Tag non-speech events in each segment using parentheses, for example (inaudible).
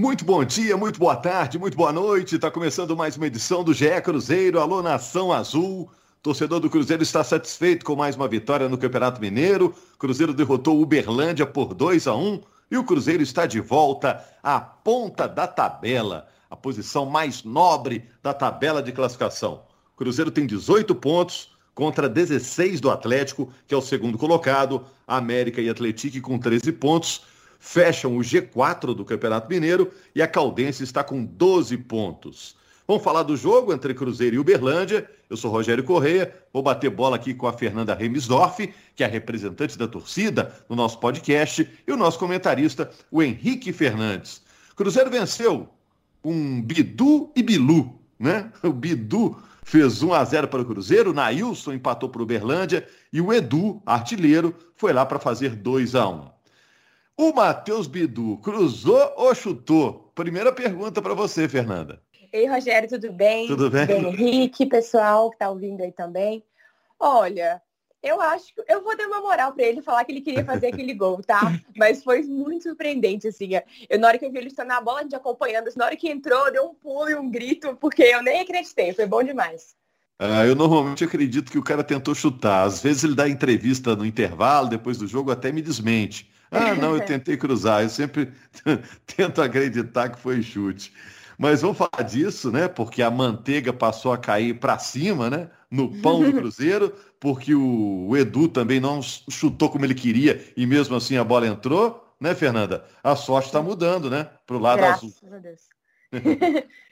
Muito bom dia, muito boa tarde, muito boa noite. Está começando mais uma edição do GE Cruzeiro. Alô, Nação Azul. Torcedor do Cruzeiro está satisfeito com mais uma vitória no Campeonato Mineiro. Cruzeiro derrotou Uberlândia por 2 a 1 e o Cruzeiro está de volta à ponta da tabela, a posição mais nobre da tabela de classificação. O Cruzeiro tem 18 pontos contra 16 do Atlético, que é o segundo colocado, América e Atlético com 13 pontos fecham o G4 do Campeonato Mineiro e a Caldense está com 12 pontos. Vamos falar do jogo entre Cruzeiro e Uberlândia. Eu sou Rogério Correia, vou bater bola aqui com a Fernanda Remisdorf, que é representante da torcida no nosso podcast, e o nosso comentarista, o Henrique Fernandes. Cruzeiro venceu um Bidu e Bilu, né? (laughs) O Bidu fez 1 a 0 para o Cruzeiro, Nailson empatou para o Uberlândia e o Edu, artilheiro, foi lá para fazer 2 a 1. O Matheus Bidu cruzou ou chutou? Primeira pergunta para você, Fernanda. Ei, Rogério, tudo bem? Tudo bem? bem Henrique, pessoal que está ouvindo aí também. Olha, eu acho que eu vou dar uma moral para ele falar que ele queria fazer (laughs) aquele gol, tá? Mas foi muito surpreendente, assim. Eu, na hora que eu vi ele estar na bola, a gente acompanhando, assim, na hora que entrou, deu um pulo e um grito, porque eu nem acreditei, foi bom demais. Ah, eu normalmente acredito que o cara tentou chutar. Às vezes ele dá entrevista no intervalo, depois do jogo, até me desmente. Ah, não, eu tentei cruzar. Eu sempre (laughs) tento acreditar que foi chute. Mas vamos falar disso, né? Porque a manteiga passou a cair para cima, né? No pão do (laughs) Cruzeiro, porque o Edu também não chutou como ele queria e mesmo assim a bola entrou, né, Fernanda? A sorte está mudando, né? Para o lado Graças azul. A Deus. (laughs)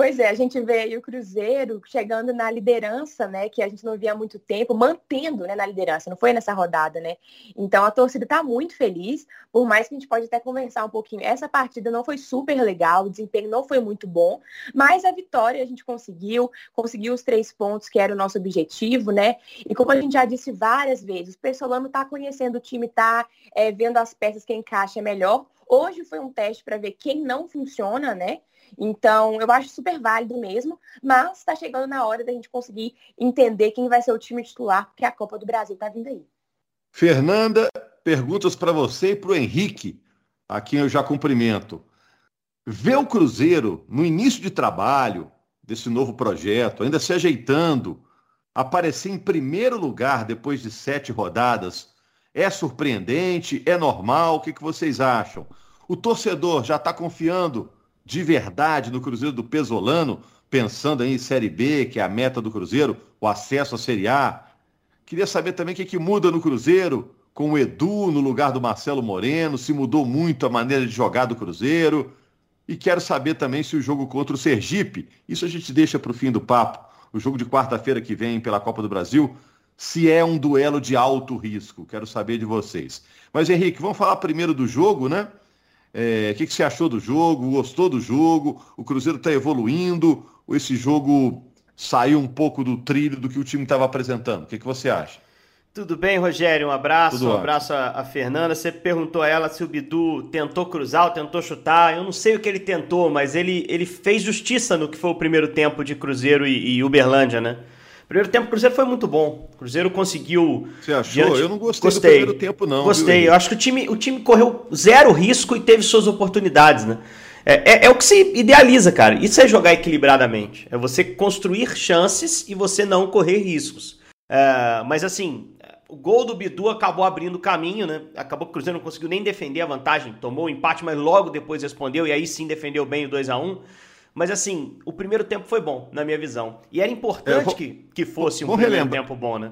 Pois é, a gente vê aí o Cruzeiro chegando na liderança, né, que a gente não via há muito tempo, mantendo, né, na liderança, não foi nessa rodada, né? Então a torcida está muito feliz, por mais que a gente pode até conversar um pouquinho. Essa partida não foi super legal, o desempenho não foi muito bom, mas a vitória a gente conseguiu, conseguiu os três pontos que era o nosso objetivo, né? E como a gente já disse várias vezes, o Pessolano está conhecendo o time, está é, vendo as peças que encaixa melhor. Hoje foi um teste para ver quem não funciona, né? Então, eu acho super válido mesmo, mas está chegando na hora da gente conseguir entender quem vai ser o time titular, porque a Copa do Brasil está vindo aí. Fernanda, perguntas para você e para o Henrique, a quem eu já cumprimento. Ver o Cruzeiro no início de trabalho desse novo projeto, ainda se ajeitando, aparecer em primeiro lugar depois de sete rodadas, é surpreendente? É normal? O que, que vocês acham? O torcedor já está confiando de verdade no Cruzeiro do Pesolano, pensando em Série B, que é a meta do Cruzeiro, o acesso à Série A. Queria saber também o que, que muda no Cruzeiro, com o Edu no lugar do Marcelo Moreno, se mudou muito a maneira de jogar do Cruzeiro. E quero saber também se o jogo contra o Sergipe, isso a gente deixa para o fim do papo, o jogo de quarta-feira que vem pela Copa do Brasil, se é um duelo de alto risco. Quero saber de vocês. Mas, Henrique, vamos falar primeiro do jogo, né? É, o que, que, você achou do jogo? Gostou do jogo? O Cruzeiro está evoluindo? Ou esse jogo saiu um pouco do trilho do que o time estava apresentando? O que, que, você acha? Tudo bem, Rogério? Um abraço, Tudo um abraço a, a, Fernanda. Você perguntou a ela se o Bidu tentou cruzar ou tentou chutar. Eu não sei o que ele tentou, mas ele, ele fez justiça no que foi o primeiro tempo de Cruzeiro e, e Uberlândia, né? Primeiro tempo o Cruzeiro foi muito bom. O Cruzeiro conseguiu. Você achou? Diante... Eu não gostei, gostei, do primeiro tempo, não. Gostei. Viu? Eu acho que o time, o time correu zero risco e teve suas oportunidades, né? É, é, é, o que se idealiza, cara. Isso é jogar equilibradamente. É você construir chances e você não correr riscos. É, mas assim, o gol do Bidu acabou abrindo caminho, né? Acabou que o Cruzeiro não conseguiu nem defender a vantagem. Tomou o empate, mas logo depois respondeu e aí sim defendeu bem o 2 a 1 mas assim, o primeiro tempo foi bom, na minha visão. E era importante vou, que, que fosse um primeiro tempo bom, né?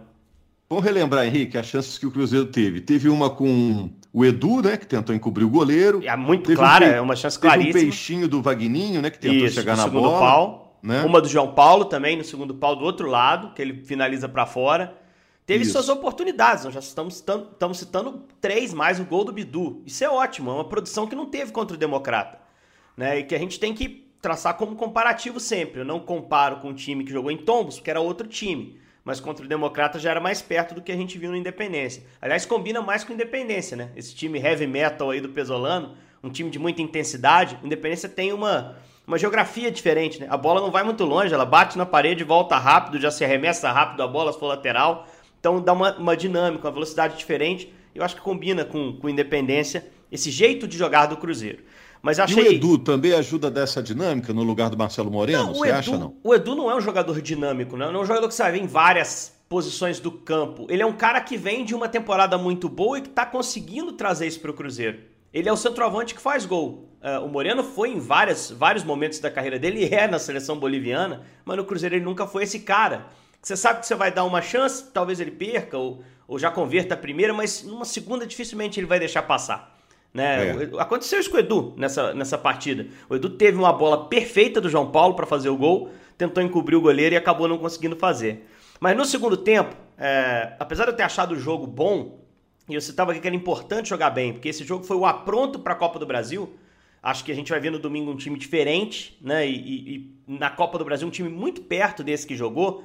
Vamos relembrar, Henrique, as chances que o Cruzeiro teve. Teve uma com o Edu, né, que tentou encobrir o goleiro. É muito teve clara, um, é uma chance claríssima. Teve um peixinho do Vagninho, né, que tentou Isso, chegar na segundo bola. Pau. Né? Uma do João Paulo também, no segundo pau do outro lado, que ele finaliza para fora. Teve Isso. suas oportunidades, nós já estamos citando, estamos citando três mais o gol do Bidu. Isso é ótimo, é uma produção que não teve contra o Democrata. Né, e que a gente tem que traçar como comparativo sempre. Eu não comparo com o time que jogou em Tombos, porque era outro time. Mas contra o Democrata já era mais perto do que a gente viu no Independência. Aliás, combina mais com o Independência, né? Esse time heavy metal aí do Pesolano, um time de muita intensidade. Independência tem uma, uma geografia diferente, né? A bola não vai muito longe, ela bate na parede, volta rápido, já se arremessa rápido a bola se for lateral. Então dá uma, uma dinâmica, uma velocidade diferente. Eu acho que combina com, com Independência esse jeito de jogar do Cruzeiro. Mas achei... E o Edu também ajuda dessa dinâmica no lugar do Marcelo Moreno, não, você Edu, acha não? O Edu não é um jogador dinâmico, né? não é um jogador que ver em várias posições do campo. Ele é um cara que vem de uma temporada muito boa e que está conseguindo trazer isso para o Cruzeiro. Ele é o centroavante que faz gol. Uh, o Moreno foi em várias, vários momentos da carreira dele, (laughs) e é na seleção boliviana, mas no Cruzeiro ele nunca foi esse cara. Você sabe que você vai dar uma chance, talvez ele perca, ou, ou já converta a primeira, mas numa segunda dificilmente ele vai deixar passar. Né? É. Aconteceu isso com o Edu nessa, nessa partida. O Edu teve uma bola perfeita do João Paulo para fazer o gol, tentou encobrir o goleiro e acabou não conseguindo fazer. Mas no segundo tempo, é, apesar de eu ter achado o jogo bom, e eu citava aqui que era importante jogar bem, porque esse jogo foi o apronto para a Copa do Brasil. Acho que a gente vai ver no domingo um time diferente, né? E, e, e na Copa do Brasil um time muito perto desse que jogou.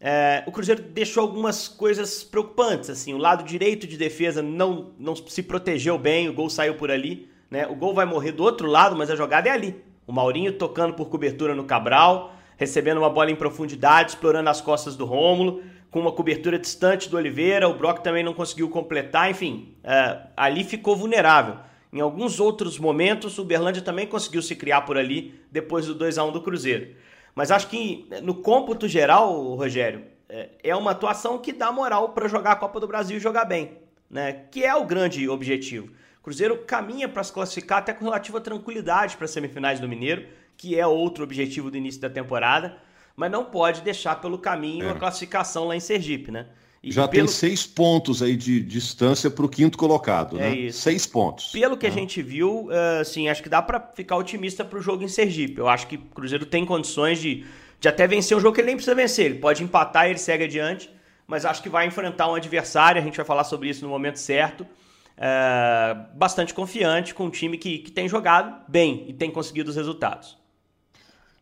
É, o Cruzeiro deixou algumas coisas preocupantes, assim, o lado direito de defesa não, não se protegeu bem, o gol saiu por ali, né? O gol vai morrer do outro lado, mas a jogada é ali. O Maurinho tocando por cobertura no Cabral, recebendo uma bola em profundidade, explorando as costas do Rômulo, com uma cobertura distante do Oliveira, o Brock também não conseguiu completar, enfim, é, ali ficou vulnerável. Em alguns outros momentos, o Berlândia também conseguiu se criar por ali, depois do 2 a 1 do Cruzeiro. Mas acho que no cômputo geral, Rogério, é, é uma atuação que dá moral para jogar a Copa do Brasil e jogar bem, né? Que é o grande objetivo. O Cruzeiro caminha para se classificar até com relativa tranquilidade para as semifinais do Mineiro, que é outro objetivo do início da temporada mas não pode deixar pelo caminho é. a classificação lá em Sergipe, né? E Já pelo... tem seis pontos aí de distância para o quinto colocado, é né? Isso. Seis pontos. Pelo que ah. a gente viu, uh, assim, acho que dá para ficar otimista para o jogo em Sergipe. Eu acho que o Cruzeiro tem condições de, de até vencer um jogo que ele nem precisa vencer. Ele pode empatar e ele segue adiante, mas acho que vai enfrentar um adversário, a gente vai falar sobre isso no momento certo. Uh, bastante confiante com um time que, que tem jogado bem e tem conseguido os resultados.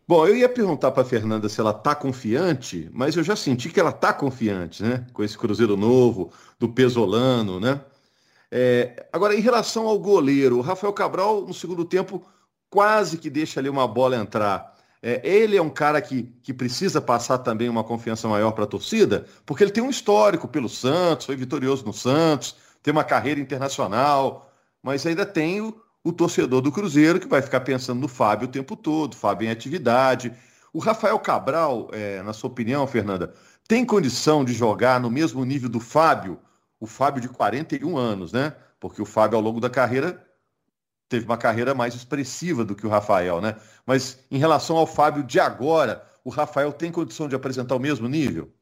Bom, eu ia perguntar para Fernanda se ela está confiante, mas eu já senti que ela está confiante, né? Com esse Cruzeiro novo, do Pesolano, né? É, agora, em relação ao goleiro, o Rafael Cabral, no segundo tempo, quase que deixa ali uma bola entrar. É, ele é um cara que, que precisa passar também uma confiança maior para a torcida, porque ele tem um histórico pelo Santos, foi vitorioso no Santos, tem uma carreira internacional, mas ainda tem o, o torcedor do Cruzeiro que vai ficar pensando no Fábio o tempo todo, Fábio em atividade. O Rafael Cabral, é, na sua opinião, Fernanda, tem condição de jogar no mesmo nível do Fábio, o Fábio de 41 anos, né? Porque o Fábio, ao longo da carreira, teve uma carreira mais expressiva do que o Rafael, né? Mas em relação ao Fábio de agora, o Rafael tem condição de apresentar o mesmo nível?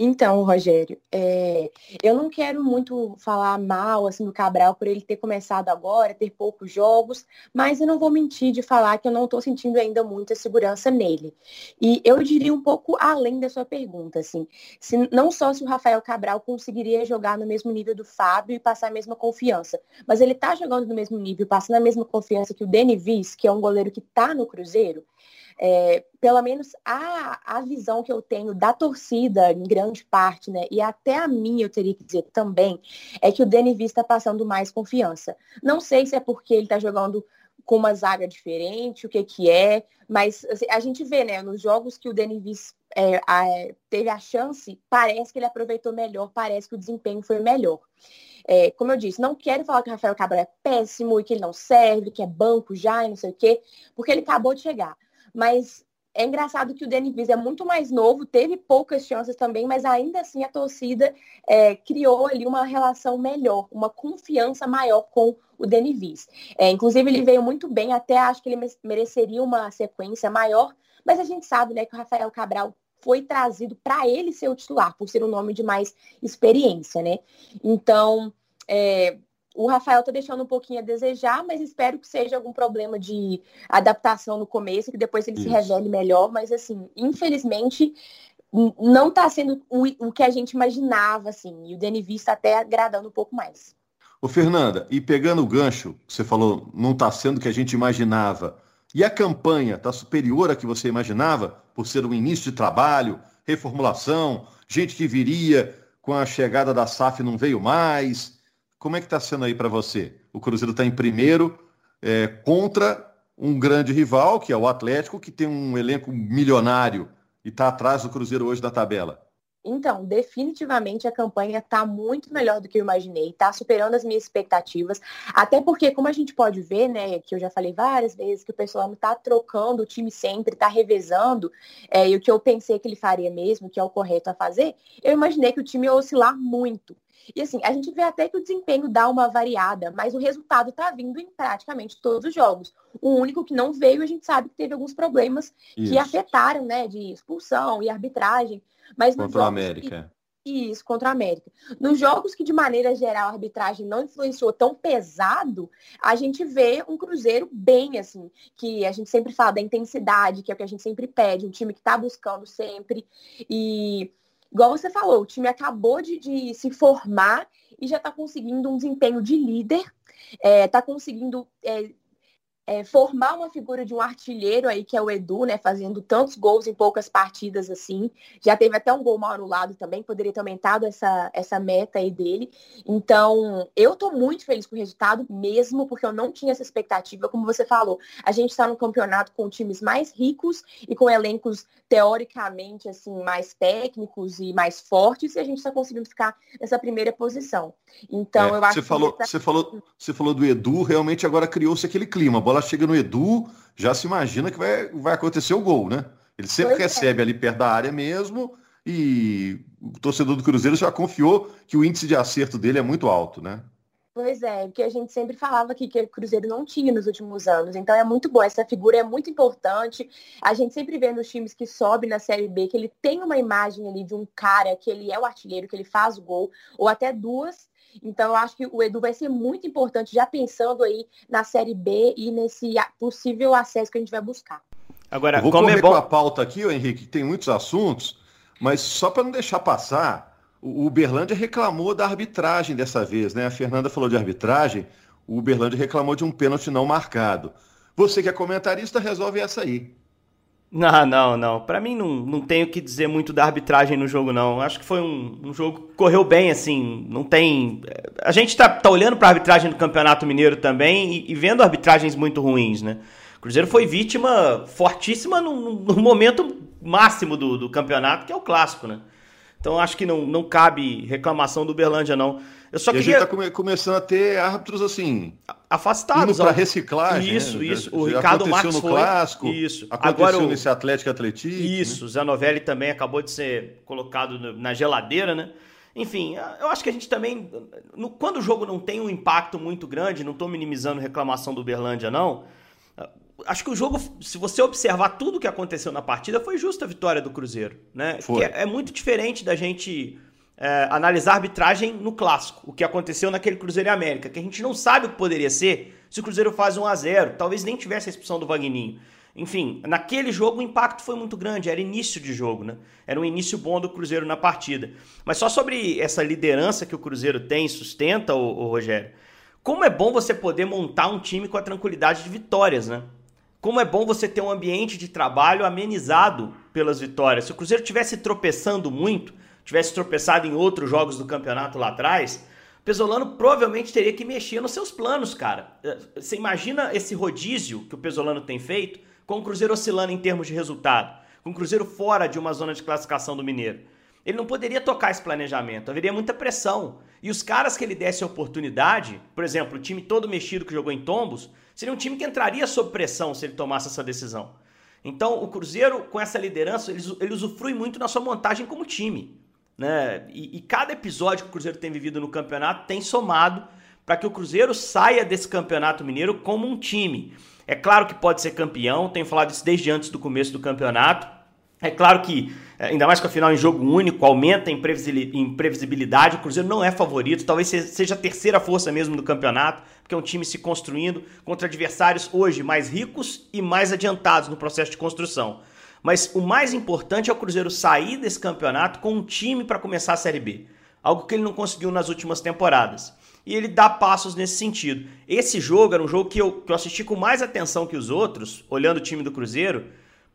Então, Rogério, é, eu não quero muito falar mal assim do Cabral por ele ter começado agora, ter poucos jogos, mas eu não vou mentir de falar que eu não estou sentindo ainda muita segurança nele. E eu diria um pouco além da sua pergunta, assim, se, não só se o Rafael Cabral conseguiria jogar no mesmo nível do Fábio e passar a mesma confiança, mas ele está jogando no mesmo nível, passando a mesma confiança que o Denis, que é um goleiro que está no Cruzeiro é, pelo menos a, a visão que eu tenho da torcida, em grande parte, né, e até a minha, eu teria que dizer também, é que o Denivis está passando mais confiança. Não sei se é porque ele está jogando com uma zaga diferente, o que que é, mas assim, a gente vê, né, nos jogos que o Denivis é, a, teve a chance, parece que ele aproveitou melhor, parece que o desempenho foi melhor. É, como eu disse, não quero falar que o Rafael Cabral é péssimo e que ele não serve, que é banco já e não sei o quê, porque ele acabou de chegar. Mas é engraçado que o Denis é muito mais novo, teve poucas chances também, mas ainda assim a torcida é, criou ali uma relação melhor, uma confiança maior com o Denis. É, inclusive ele veio muito bem, até acho que ele mereceria uma sequência maior, mas a gente sabe né, que o Rafael Cabral foi trazido para ele ser o titular, por ser um nome de mais experiência, né? Então, é, o Rafael está deixando um pouquinho a desejar, mas espero que seja algum problema de adaptação no começo, que depois ele Isso. se revele melhor. Mas, assim, infelizmente, não está sendo o, o, que a gente imaginava, assim. E o Denivi está até agradando um pouco mais. Ô, Fernanda, e pegando o gancho, você falou, não está sendo o que a gente imaginava. E a campanha está superior a que você imaginava, por ser um início de trabalho, reformulação, gente que viria com a chegada da SAF não veio mais. Como é que está sendo aí para você? O Cruzeiro está em primeiro é, contra um grande rival, que é o Atlético, que tem um elenco milionário e está atrás do Cruzeiro hoje da tabela. Então, definitivamente a campanha está muito melhor do que eu imaginei, está superando as minhas expectativas, até porque, como a gente pode ver, né, que eu já falei várias vezes, que o pessoal está trocando o time sempre, está revezando, é, e o que eu pensei que ele faria mesmo, que é o correto a fazer, eu imaginei que o time ia oscilar muito. E assim, a gente vê até que o desempenho dá uma variada, mas o resultado está vindo em praticamente todos os jogos. O único que não veio, a gente sabe que teve alguns problemas Isso. que afetaram, né, de expulsão e arbitragem. Mas contra o América. Que, isso, contra a América. Nos jogos que, de maneira geral, a arbitragem não influenciou tão pesado, a gente vê um Cruzeiro bem, assim, que a gente sempre fala da intensidade, que é o que a gente sempre pede, um time que está buscando sempre. E, igual você falou, o time acabou de, de se formar e já está conseguindo um desempenho de líder, está é, tá conseguindo é, é, formar uma figura de um artilheiro aí, que é o Edu, né, fazendo tantos gols em poucas partidas assim. Já teve até um gol mal anulado também, poderia ter aumentado essa, essa meta aí dele. Então, eu tô muito feliz com o resultado, mesmo porque eu não tinha essa expectativa, como você falou. A gente está no campeonato com times mais ricos e com elencos teoricamente assim mais técnicos e mais fortes, e a gente está conseguindo ficar nessa primeira posição. Então, é, eu acho você falou, que... Você falou, você falou do Edu, realmente agora criou-se aquele clima. Bola bola chega no Edu, já se imagina que vai, vai acontecer o gol, né? Ele sempre pois é. recebe é. ali perto da área mesmo e o torcedor do Cruzeiro já confiou que o índice de acerto dele é muito alto, né? Pois é, porque a gente sempre falava aqui que o Cruzeiro não tinha nos últimos anos. Então é muito bom, essa figura é muito importante. A gente sempre vê nos times que sobe na Série B que ele tem uma imagem ali de um cara que ele é o artilheiro, que ele faz o gol, ou até duas. Então, eu acho que o Edu vai ser muito importante, já pensando aí na Série B e nesse possível acesso que a gente vai buscar. Agora, eu vou como é é bom... com a pauta aqui, Henrique, que tem muitos assuntos, mas só para não deixar passar, o Uberlândia reclamou da arbitragem dessa vez, né? A Fernanda falou de arbitragem, o Uberlândia reclamou de um pênalti não marcado. Você que é comentarista, resolve essa aí. Não, não, não. Para mim não, não tenho que dizer muito da arbitragem no jogo, não. Acho que foi um, um jogo que correu bem, assim. Não tem. A gente tá, tá olhando pra arbitragem do Campeonato Mineiro também e, e vendo arbitragens muito ruins, né? O Cruzeiro foi vítima fortíssima no, no momento máximo do, do campeonato, que é o clássico, né? Então acho que não, não cabe reclamação do Berlândia, não. Eu só e queria... a gente está come começando a ter árbitros assim afastados para reciclagem. Isso, né? isso. O Já Ricardo Marques no foi... clássico. Isso. Aconteceu Agora, o... nesse Atlético Atletismo. Isso. Né? O Zanovelli também acabou de ser colocado na geladeira, né? Enfim, eu acho que a gente também. quando o jogo não tem um impacto muito grande, não estou minimizando reclamação do Berlândia, não acho que o jogo, se você observar tudo o que aconteceu na partida, foi justa a vitória do Cruzeiro. Né? Foi. É, é, muito diferente da gente é, analisar a arbitragem no clássico, o que aconteceu naquele Cruzeiro e América, que a gente não sabe o que poderia ser se o Cruzeiro faz 1 a 0 talvez nem tivesse a expulsão do Vagninho. Enfim, naquele jogo o impacto foi muito grande, era início de jogo, né? Era um início bom do Cruzeiro na partida. Mas só sobre essa liderança que o Cruzeiro tem, sustenta, o, o Rogério, como é bom você poder montar um time com a tranquilidade de vitórias, né? Como é bom você ter um ambiente de trabalho amenizado pelas vitórias. Se o Cruzeiro tivesse tropeçando muito, tivesse tropeçado em outros jogos do campeonato lá atrás, o Pesolano provavelmente teria que mexer nos seus planos, cara. Eh, você imagina esse rodízio que o Pesolano tem feito com o Cruzeiro oscilando em termos de resultado, com o Cruzeiro fora de uma zona de classificação do Mineiro. Ele não poderia tocar esse planejamento, haveria muita pressão. E os caras que ele desse a oportunidade, por exemplo, o time todo mexido que jogou em tombos, seria um time que entraria sob pressão se ele tomasse essa decisão. Então, o Cruzeiro, com essa liderança, ele, ele usufrui muito na sua montagem como time. Né? E, e cada episódio que o Cruzeiro tem vivido no campeonato tem somado para que o Cruzeiro saia desse campeonato mineiro como um time. É claro que pode ser campeão, tenho falado isso desde antes do começo do campeonato. É claro que, ainda mais com a final em jogo único, aumenta a imprevisibilidade. O Cruzeiro não é favorito, talvez seja a terceira força mesmo do campeonato, porque é um time se construindo contra adversários hoje mais ricos e mais adiantados no processo de construção. Mas o mais importante é o Cruzeiro sair desse campeonato com um time para começar a Série B. Algo que ele não conseguiu nas últimas temporadas. E ele dá passos nesse sentido. Esse jogo era um jogo que eu, que eu assisti com mais atenção que os outros, olhando o time do Cruzeiro,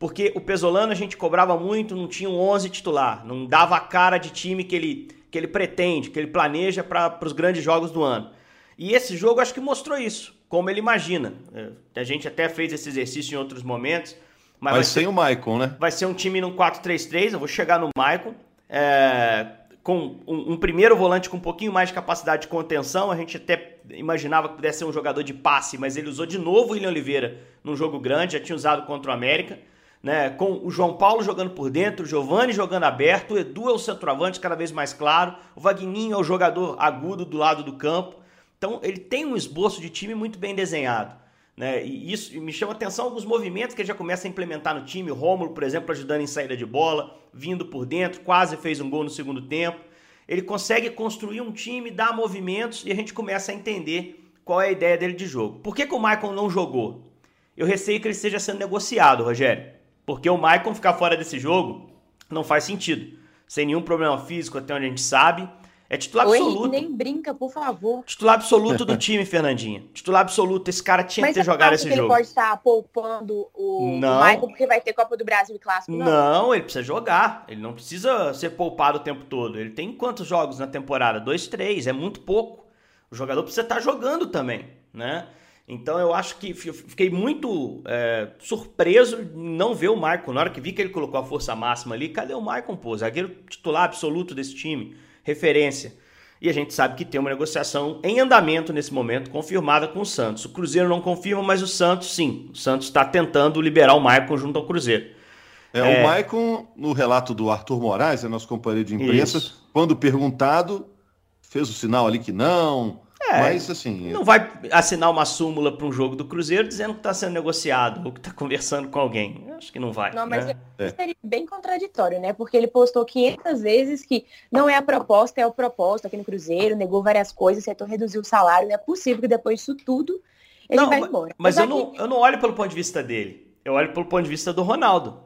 porque o Pesolano a gente cobrava muito, não tinha um 11 titular, não dava a cara de time que ele, que ele pretende, que ele planeja para os grandes jogos do ano. E esse jogo acho que mostrou isso, como ele imagina. É, a gente até fez esse exercício em outros momentos. Mas, mas sem ser, o Maicon, né? Vai ser um time no 4-3-3, eu vou chegar no Maicon. é, com um, um, primeiro volante com um pouquinho mais de capacidade de contenção. A gente até imaginava que pudesse ser um jogador de passe, mas ele usou de novo o William Oliveira num jogo grande, já tinha usado contra o América. Né, com o João Paulo jogando por dentro, o Giovani jogando aberto, o Edu é o centroavante cada vez mais claro, o Vagninho é o jogador agudo do lado do campo. Então ele tem um esboço de time muito bem desenhado. Né? E isso me chama atenção alguns movimentos que ele já começa a implementar no time. O Rômulo, por exemplo, ajudando em saída de bola, vindo por dentro, quase fez um gol no segundo tempo. Ele consegue construir um time, dar movimentos e a gente começa a entender qual é a ideia dele de jogo. Por que, que o Michael não jogou? Eu receio que ele esteja sendo negociado, Rogério. Porque o Michael ficar fora desse jogo não faz sentido. Sem nenhum problema físico, até onde a gente sabe. É titular Oi, absoluto. nem brinca, por favor. Titular absoluto do time, Fernandinha. Titular absoluto. Esse cara tinha Mas que ter jogado esse que jogo. ele pode estar poupando o, Não. o Michael porque vai ter Copa do Brasil e Clássico? Não. Não, ele precisa jogar. Ele não precisa ser poupado o tempo todo. Ele tem quantos jogos na temporada? Dois, três. É muito pouco. O jogador precisa estar jogando também, né? Então eu acho que fiquei muito é, surpreso em não ver o Maicon. Na hora que vi que ele colocou a força máxima ali, cadê o Maicon, pô? Zagueiro titular absoluto desse time, referência. E a gente sabe que tem uma negociação em andamento nesse momento, confirmada com o Santos. O Cruzeiro não confirma, mas o Santos sim. O Santos está tentando liberar o Maicon junto ao Cruzeiro. É, é, o Maicon, no relato do Arthur Moraes, é nosso companheiro de imprensa, Isso. quando perguntado, fez o sinal ali que não, é, Mas assim. Não vai assinar uma súmula para um jogo do Cruzeiro dizendo que está sendo negociado ou que está (laughs) conversando com alguém. Acho que não vai. Não, mas né? é. seria bem contraditório, né? Porque ele postou 500 vezes que não é a proposta, é o propósito aqui no Cruzeiro, negou várias coisas, setor reduziu o salário. Não é possível que depois disso tudo ele não, vai embora. Mas, mas eu, não, eu não olho pelo ponto de vista dele. Eu olho pelo ponto de vista do Ronaldo.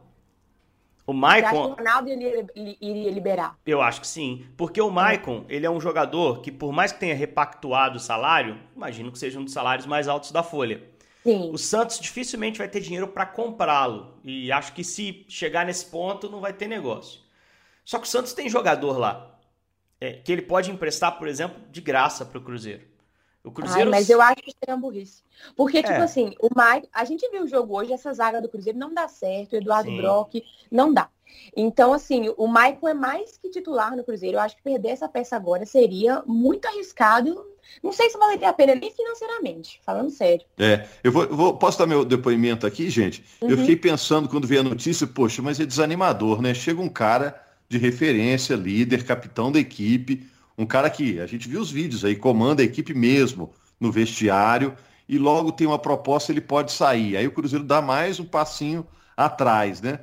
O Maicon. o Ronaldo iria, iria liberar? Eu acho que sim. Porque o Maicon, ele é um jogador que, por mais que tenha repactuado o salário, imagino que seja um dos salários mais altos da Folha. Sim. O Santos dificilmente vai ter dinheiro para comprá-lo. E acho que se chegar nesse ponto, não vai ter negócio. Só que o Santos tem jogador lá. É, que ele pode emprestar, por exemplo, de graça para o Cruzeiro. O Cruzeiro. Ai, mas eu acho que seria uma burrice. Porque, tipo é. tipo assim, o Mike, a gente viu o jogo hoje, essa zaga do Cruzeiro não dá certo, o Eduardo Sim. Brock não dá. Então, assim, o Michael é mais que titular no Cruzeiro. Eu acho que perder essa peça agora seria muito arriscado. Não sei se valeria a pena nem financeiramente, falando sério. É, eu vou, vou posso dar meu depoimento aqui, gente? Uhum. Eu fiquei pensando quando vi a notícia, poxa, mas é desanimador, né? Chega um cara de referência, líder, capitão da equipe, um cara que a gente viu os vídeos aí, comanda a equipe mesmo no vestiário e logo tem uma proposta, ele pode sair. Aí o Cruzeiro dá mais um passinho atrás, né?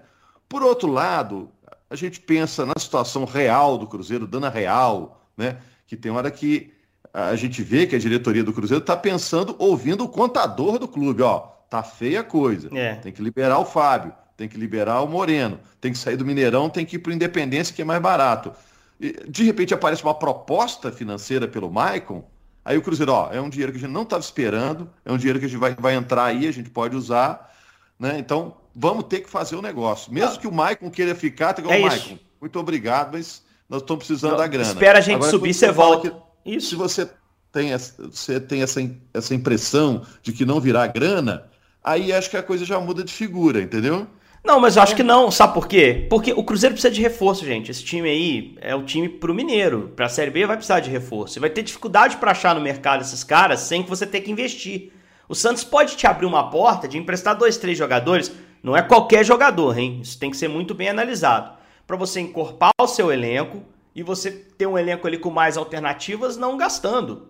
Por outro lado, a gente pensa na situação real do Cruzeiro, dando a real, né? Que tem hora que a gente vê que a diretoria do Cruzeiro está pensando, ouvindo o contador do clube, ó, tá feia a coisa. É. Tem que liberar o Fábio, tem que liberar o Moreno, tem que sair do Mineirão, tem que ir para o Independência, que é mais barato de repente aparece uma proposta financeira pelo Maicon, aí o Cruzeiro, ó, é um dinheiro que a gente não estava esperando, é um dinheiro que a gente vai, vai entrar aí, a gente pode usar, né? Então, vamos ter que fazer o um negócio. Mesmo ah. que o Maicon queira ficar, tem que é Maicon, muito obrigado, mas nós estamos precisando não, da grana. Espera a gente Agora, subir, você volta. Que, isso. Se você tem, essa, você tem essa, essa impressão de que não virá grana, aí acho que a coisa já muda de figura, entendeu? Não, mas eu acho que não. Sabe por quê? Porque o Cruzeiro precisa de reforço, gente. Esse time aí é o time pro Mineiro. Pra Série B vai precisar de reforço. Você vai ter dificuldade para achar no mercado esses caras sem que você tenha que investir. O Santos pode te abrir uma porta de emprestar dois, três jogadores. Não é qualquer jogador, hein? Isso tem que ser muito bem analisado. Para você encorpar o seu elenco e você ter um elenco ali com mais alternativas, não gastando.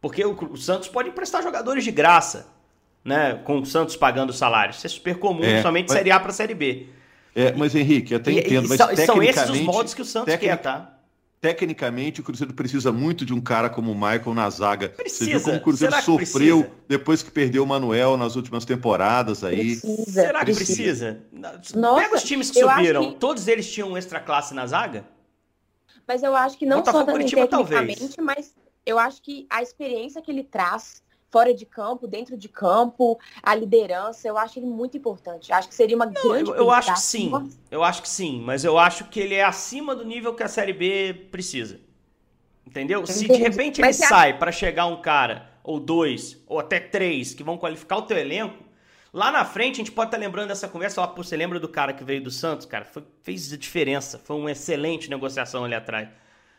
Porque o Santos pode emprestar jogadores de graça né, com o Santos pagando salário. Isso é super comum, é, somente mas, Série A para Série B. É, mas Henrique, eu até e, entendo, e, mas são, são esses os modos que o Santos quer, tá? Tecnicamente, o Cruzeiro precisa muito de um cara como o Michael na zaga. Precisa. Você viu como o Cruzeiro sofreu precisa? depois que perdeu o Manuel nas últimas temporadas aí. Precisa, Será que precisa? precisa? Nossa, Pega os times que subiram. Que... Todos eles tinham extra classe na zaga? Mas eu acho que não Botafogo, só Curitiba, tecnicamente, talvez. mas eu acho que a experiência que ele traz fora de campo, dentro de campo, a liderança, eu acho ele muito importante. Acho que seria uma Não, grande. Eu, eu acho que sim. Eu acho que sim, mas eu acho que ele é acima do nível que a Série B precisa. Entendeu? Se de repente ele sai para chegar um cara, ou dois, ou até três, que vão qualificar o teu elenco, Lá na frente, a gente pode estar tá lembrando dessa conversa, lá, pô, você lembra do cara que veio do Santos, cara? Foi, fez a diferença, foi uma excelente negociação ali atrás.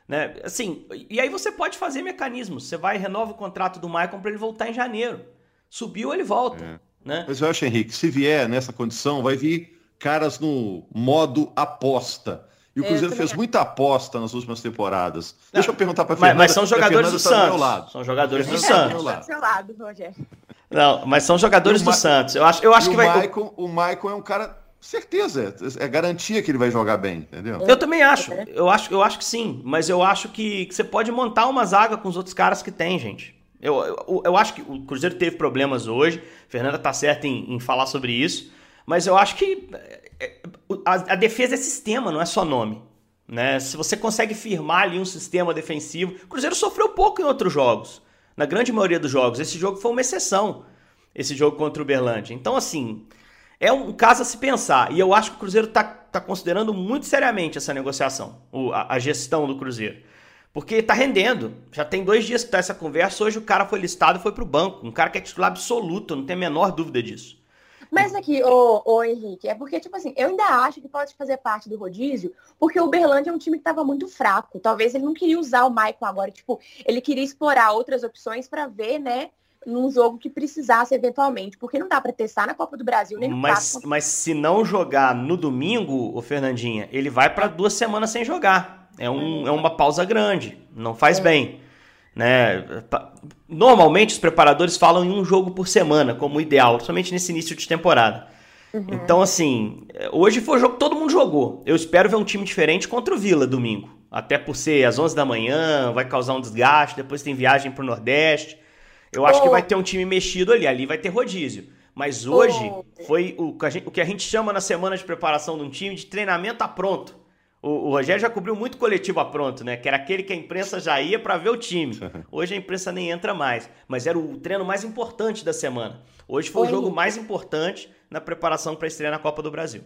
Né? Assim, e aí você pode fazer mecanismos. Você vai renova o contrato do Maicon para ele voltar em janeiro. Subiu, ele volta. É. Né? Mas eu acho, Henrique, se vier nessa condição, vai vir caras no modo aposta. E o é, Cruzeiro fez muita aposta nas últimas temporadas. Não, Deixa eu perguntar para Fernanda. Mas, mas são jogadores do tá Santos. São jogadores do Santos. Do seu lado, Rogério. Não, mas são jogadores do Santos. Eu acho, eu acho que o vai. Maicon, o Maicon é um cara certeza, é, é garantia que ele vai jogar bem, entendeu? Eu também acho. Eu acho, eu acho que sim, mas eu acho que, que você pode montar uma zaga com os outros caras que tem, gente. Eu, eu, eu acho que o Cruzeiro teve problemas hoje. Fernanda tá certa em, em falar sobre isso, mas eu acho que é, a, a, defesa é sistema, não é só nome. Né? Se você consegue firmar ali um sistema defensivo. O Cruzeiro sofreu pouco em outros jogos. Na grande maioria dos jogos. Esse jogo foi uma exceção. Esse jogo contra o Berlândia. Então, assim, é um caso a se pensar. E eu acho que o Cruzeiro está tá considerando muito seriamente essa negociação, a, a gestão do Cruzeiro. Porque está rendendo. Já tem dois dias que está essa conversa. Hoje o cara foi listado e foi para o banco. Um cara que é titular absoluto, não tem a menor dúvida disso. Mas aqui, ô, ô Henrique, é porque, tipo assim, eu ainda acho que pode fazer parte do rodízio, porque o Uberlândia é um time que estava muito fraco. Talvez ele não queria usar o Maicon agora, tipo, ele queria explorar outras opções para ver, né, num jogo que precisasse eventualmente, porque não dá para testar na Copa do Brasil nem no mas, mas se não jogar no domingo, o Fernandinha, ele vai para duas semanas sem jogar. É, um, é uma pausa grande, não faz é. bem. Né? Normalmente os preparadores falam em um jogo por semana como ideal, somente nesse início de temporada. Uhum. Então, assim, hoje foi o jogo que todo mundo jogou. Eu espero ver um time diferente contra o Vila domingo. Até por ser às 11 da manhã, vai causar um desgaste, depois tem viagem para o Nordeste. Eu acho oh. que vai ter um time mexido ali, ali vai ter rodízio. Mas hoje oh. foi o que, gente, o que a gente chama na semana de preparação de um time de treinamento a pronto. O, o, Rogério já cobriu muito coletivo a pronto, né? Que era aquele que a imprensa já ia para ver o time. Hoje a imprensa nem entra mais, mas era o treino mais importante da semana. Hoje foi Oi. o jogo mais importante na preparação para estrear na Copa do Brasil.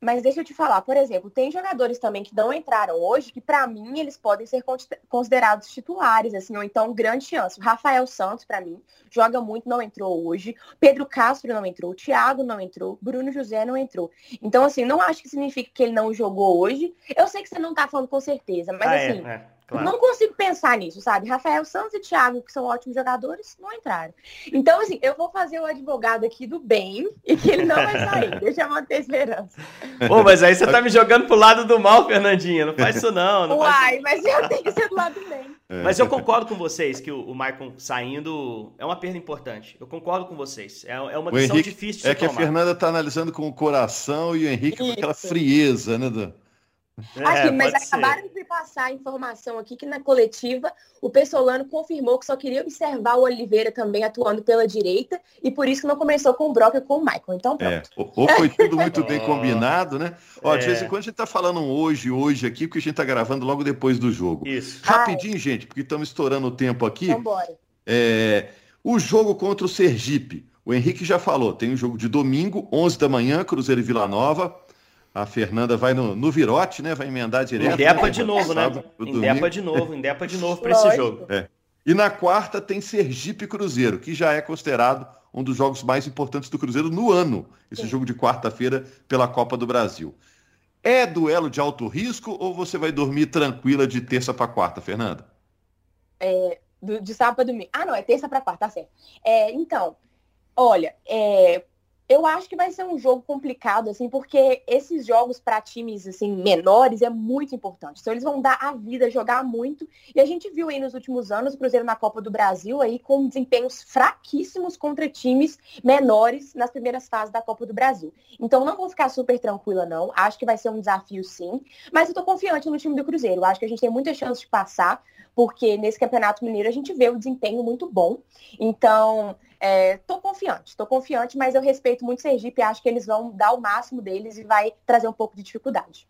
Mas deixa eu te falar, por exemplo, tem jogadores também que não entraram hoje, que para mim eles podem ser considerados titulares, assim, ou então grande chance. O Rafael Santos, para mim, joga muito, não entrou hoje. Pedro Castro não entrou, Thiago não entrou, Bruno José não entrou. Então, assim, não acho que significa que ele não jogou hoje. Eu sei que você não tá falando com certeza, mas ah, é, assim, é, é. Claro. Não consigo pensar nisso, sabe? Rafael Santos e Thiago, que são ótimos jogadores, não entraram. Então, assim, eu vou fazer o advogado aqui do bem e que ele não vai sair. (laughs) Deixa eu manter a esperança. Pô, mas aí você tá me jogando pro lado do mal, Fernandinha. Não faz isso, não. não Uai, mas eu tenho que ser do lado do bem. É. Mas eu concordo com vocês que o, o Maicon saindo é uma perda importante. Eu concordo com vocês. É, é uma decisão Henrique, difícil de É que tomar. a Fernanda tá analisando com o coração e o Henrique isso. com aquela frieza, né, Dan? É, aqui, mas acabaram de passar a informação aqui que na coletiva o Pessolano confirmou que só queria observar o Oliveira também atuando pela direita e por isso que não começou com o Broca com o Michael. Então é, pronto. É, ou foi tudo muito bem (laughs) combinado, né? Ó, é. de vez em quando a gente tá falando um hoje, hoje aqui, porque a gente tá gravando logo depois do jogo. Isso. Rapidinho, Ai. gente, porque estamos estourando o tempo aqui. Vambora. É, o jogo contra o Sergipe. O Henrique já falou, tem um jogo de domingo, 11 da manhã, Cruzeiro e Vila Nova. A Fernanda vai no, no virote, né? Vai emendar direto. Endepa né? de novo, né? Endepa de novo, endepa de novo para esse jogo. É. E na quarta tem Sergipe Cruzeiro, que já é considerado um dos jogos mais importantes do Cruzeiro no ano. Esse Sim. jogo de quarta-feira pela Copa do Brasil. É duelo de alto risco ou você vai dormir tranquila de terça para quarta, Fernanda? É, de sábado para domingo. Ah, não, é terça para quarta, tá certo. É, então, olha, é, eu acho que vai ser um jogo complicado, assim, porque esses jogos para times assim menores é muito importante. Então eles vão dar a vida, jogar muito. E a gente viu aí nos últimos anos o Cruzeiro na Copa do Brasil aí com desempenhos fraquíssimos contra times menores nas primeiras fases da Copa do Brasil. Então não vou ficar super tranquila não. Acho que vai ser um desafio sim, mas eu tô confiante no time do Cruzeiro. Acho que a gente tem muita chance de passar, porque nesse Campeonato Mineiro a gente vê o desempenho muito bom. Então, Estou é, confiante, estou confiante, mas eu respeito muito Sergipe e acho que eles vão dar o máximo deles e vai trazer um pouco de dificuldade.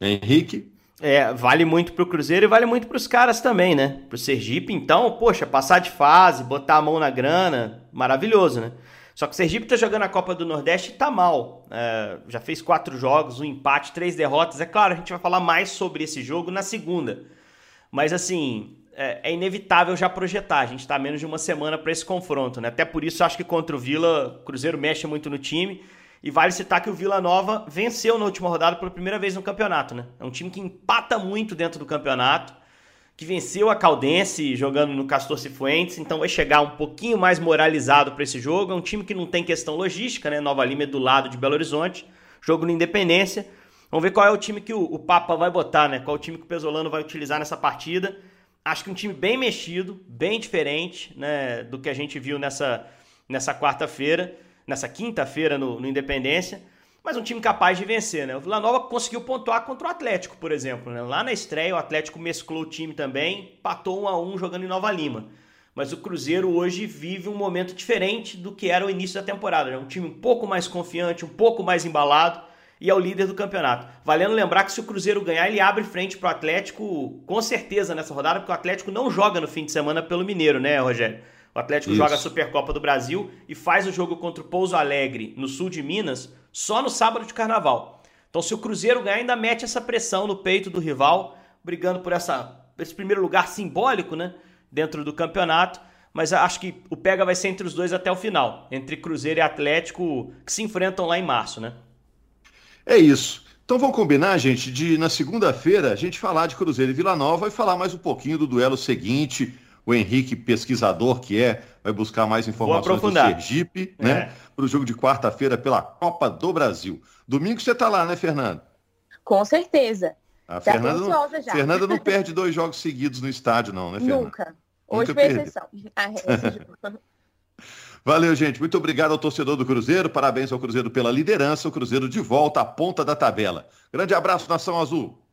Henrique? É, vale muito para o Cruzeiro e vale muito para os caras também, né? Para o Sergipe, então, poxa, passar de fase, botar a mão na grana, maravilhoso, né? Só que o Sergipe tá jogando a Copa do Nordeste e tá mal. É, já fez quatro jogos, um empate, três derrotas. É claro, a gente vai falar mais sobre esse jogo na segunda. Mas assim, é, é inevitável já projetar. A gente está menos de uma semana para esse confronto, né? Até por isso acho que contra o Vila, o Cruzeiro mexe muito no time. E vale citar que o Vila Nova venceu na última rodada pela primeira vez no campeonato, né? É um time que empata muito dentro do campeonato, que venceu a Caldense jogando no Castor Cifuentes, então vai chegar um pouquinho mais moralizado para esse jogo. É um time que não tem questão logística, né? Nova Lima é do lado de Belo Horizonte, jogo no Independência. Vamos ver qual é o time que o, o Papa vai botar, né? Qual o time que o Pesolano vai utilizar nessa partida. Acho que um time bem mexido, bem diferente né, do que a gente viu nessa, nessa quarta-feira nessa quinta-feira no, no, Independência, mas um time capaz de vencer, né? O Vila Nova conseguiu pontuar contra o Atlético, por exemplo, né? Lá na estreia o Atlético mesclou o time também, patou um a um jogando em Nova Lima. Mas o Cruzeiro hoje vive um momento diferente do que era o início da temporada. Né? um time um pouco mais confiante, um pouco mais embalado e é o líder do campeonato. Valendo lembrar que se o Cruzeiro ganhar, ele abre frente para o Atlético com certeza nessa rodada, porque o Atlético não joga no fim de semana pelo Mineiro, né, Rogério? O Atlético Isso. joga a Supercopa do Brasil e faz o jogo contra o Pouso Alegre, no sul de Minas, só no sábado de carnaval. Então, se o Cruzeiro ganhar, ainda mete essa pressão no peito do rival, brigando por essa, esse primeiro lugar simbólico, né? Dentro do campeonato. Mas acho que o pega vai ser entre os dois até o final. Entre Cruzeiro e Atlético, que se enfrentam lá em março, né? É isso. Então vamos combinar, gente, de na segunda-feira a gente falar de Cruzeiro e Vila Nova e falar mais um pouquinho do duelo seguinte o Henrique, pesquisador que é, vai buscar mais informações do Sergipe, né? É. Para o jogo de quarta-feira pela Copa do Brasil. Domingo você está lá, né, Fernando? Com certeza. A Fernanda não, Fernanda não (laughs) perde dois jogos seguidos no estádio, não, né, Fernanda? Nunca. Hoje Nunca foi exceção. Valeu, gente. Muito obrigado ao torcedor do Cruzeiro. Parabéns ao Cruzeiro pela liderança. O Cruzeiro de volta à ponta da tabela. Grande abraço, Nação Azul.